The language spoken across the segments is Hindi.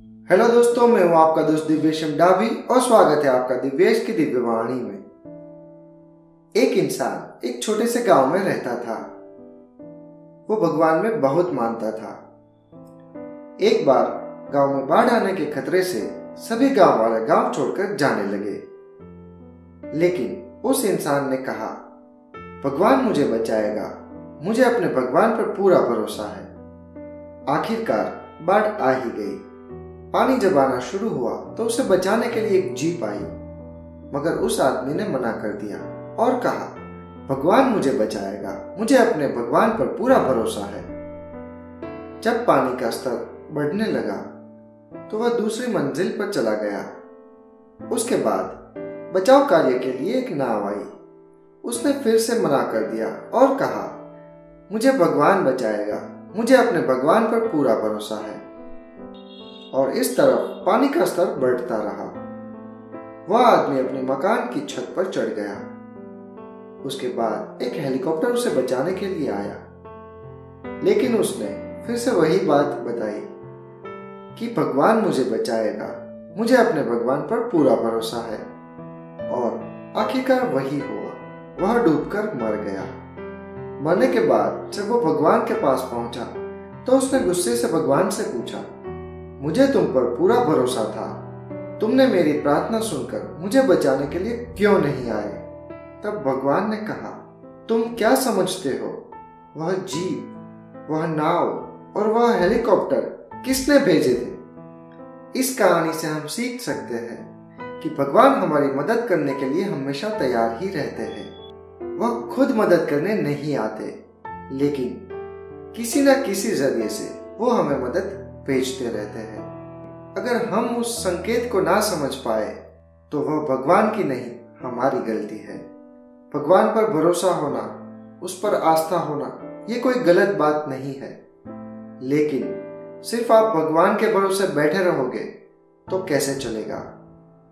हेलो दोस्तों, मैं हूँ आपका दोस्त दिव्येश डाभी और स्वागत है आपका दिव्येश की दिव्यवाणी में। एक इंसान एक छोटे से गाँव में रहता था। वो भगवान में बहुत मानता था। एक बार गाँव में बाढ़ आने के खतरे से सभी गाँव वाले गाँव छोड़कर जाने लगे। लेकिन उस इंसान ने कहा, भगवान मुझे बचाएगा। मुझे अपने भगवान पर पूरा भरोसा है। आखिरकार बाढ़ आ ही गई। पानी जब आना शुरू हुआ तो उसे बचाने के लिए एक जीप आई। मगर उस आदमी ने मना कर दिया और कहा, भगवान मुझे बचाएगा। मुझे अपने भगवान पर पूरा भरोसा है। जब पानी का स्तर बढ़ने लगा तो वह दूसरी मंजिल पर चला गया। उसके बाद बचाव कार्य के लिए एक नाव आई। उसने फिर से मना कर दिया और कहा, मुझे भगवान बचाएगा। मुझे अपने भगवान पर पूरा भरोसा है। और इस तरफ़ पानी का स्तर बढ़ता रहा। वह आदमी अपने मकान की छत पर चढ़ गया। उसके बाद एक हेलीकॉप्टर उसे बचाने के लिए आया। लेकिन उसने फिर से वही बात बताई कि भगवान मुझे बचाएगा। मुझे अपने भगवान पर पूरा भरोसा है। और आखिरकार वही हुआ। वह डूबकर मर गया। मरने के बाद जब वो भगवान के पास पहुँचा तो उसने गुस्से से भगवान से पूछा मुझे तुम पर पूरा भरोसा था। तुमने मेरी प्रार्थना सुनकर मुझे बचाने के लिए क्यों नहीं आए? तब भगवान ने कहा, तुम क्या समझते हो? वह जीप, वह नाव और वह हेलीकॉप्टर किसने भेजे थे? इस कहानी से हम सीख सकते हैं कि भगवान हमारी मदद करने के लिए हमेशा तैयार ही रहते हैं। वह खुद मदद करने नहीं आते, लेकिन किसी न किसी ज़रिए से वो हमें मदद भेजते रहते हैं। अगर हम उस संकेत को ना समझ पाए तो वह भगवान की नहीं, हमारी गलती है। भगवान पर भरोसा होना, उस पर आस्था होना, ये कोई गलत बात नहीं है। लेकिन, सिर्फ़ आप भगवान के भरोसे बैठे रहोगे तो कैसे चलेगा?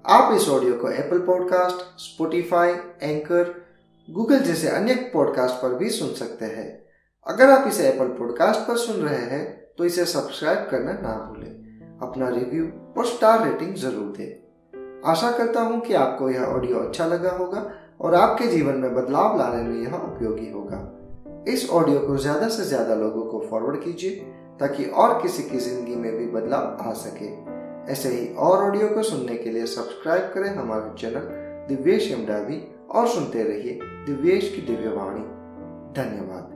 आप इस ऑडियो को Apple podcast Spotify Anchor Google जैसे अन्य पॉडकास्ट पर भी सुन सकते हैं। अगर आप इसे एप्पल पॉडकास्ट पर सुन रहे हैं तो इसे सब्सक्राइब करना ना भूलें। अपना रिव्यू और स्टार रेटिंग ज़रूर दें। आशा करता हूँ कि आपको यह ऑडियो अच्छा लगा होगा और आपके जीवन में बदलाव लाने में यह उपयोगी होगा। इस ऑडियो को ज़्यादा से ज़्यादा लोगों को फॉरवर्ड कीजिए ताकि और किसी की ज़िंदगी में भी बदलाव आ सके। ऐसे ही और ऑडियो को सुनने के लिए सब्सक्राइब करें हमारे चैनल दिव्येश यमडावी और सुनते रहिए दिव्येश की दिव्यवाणी धन्यवाद।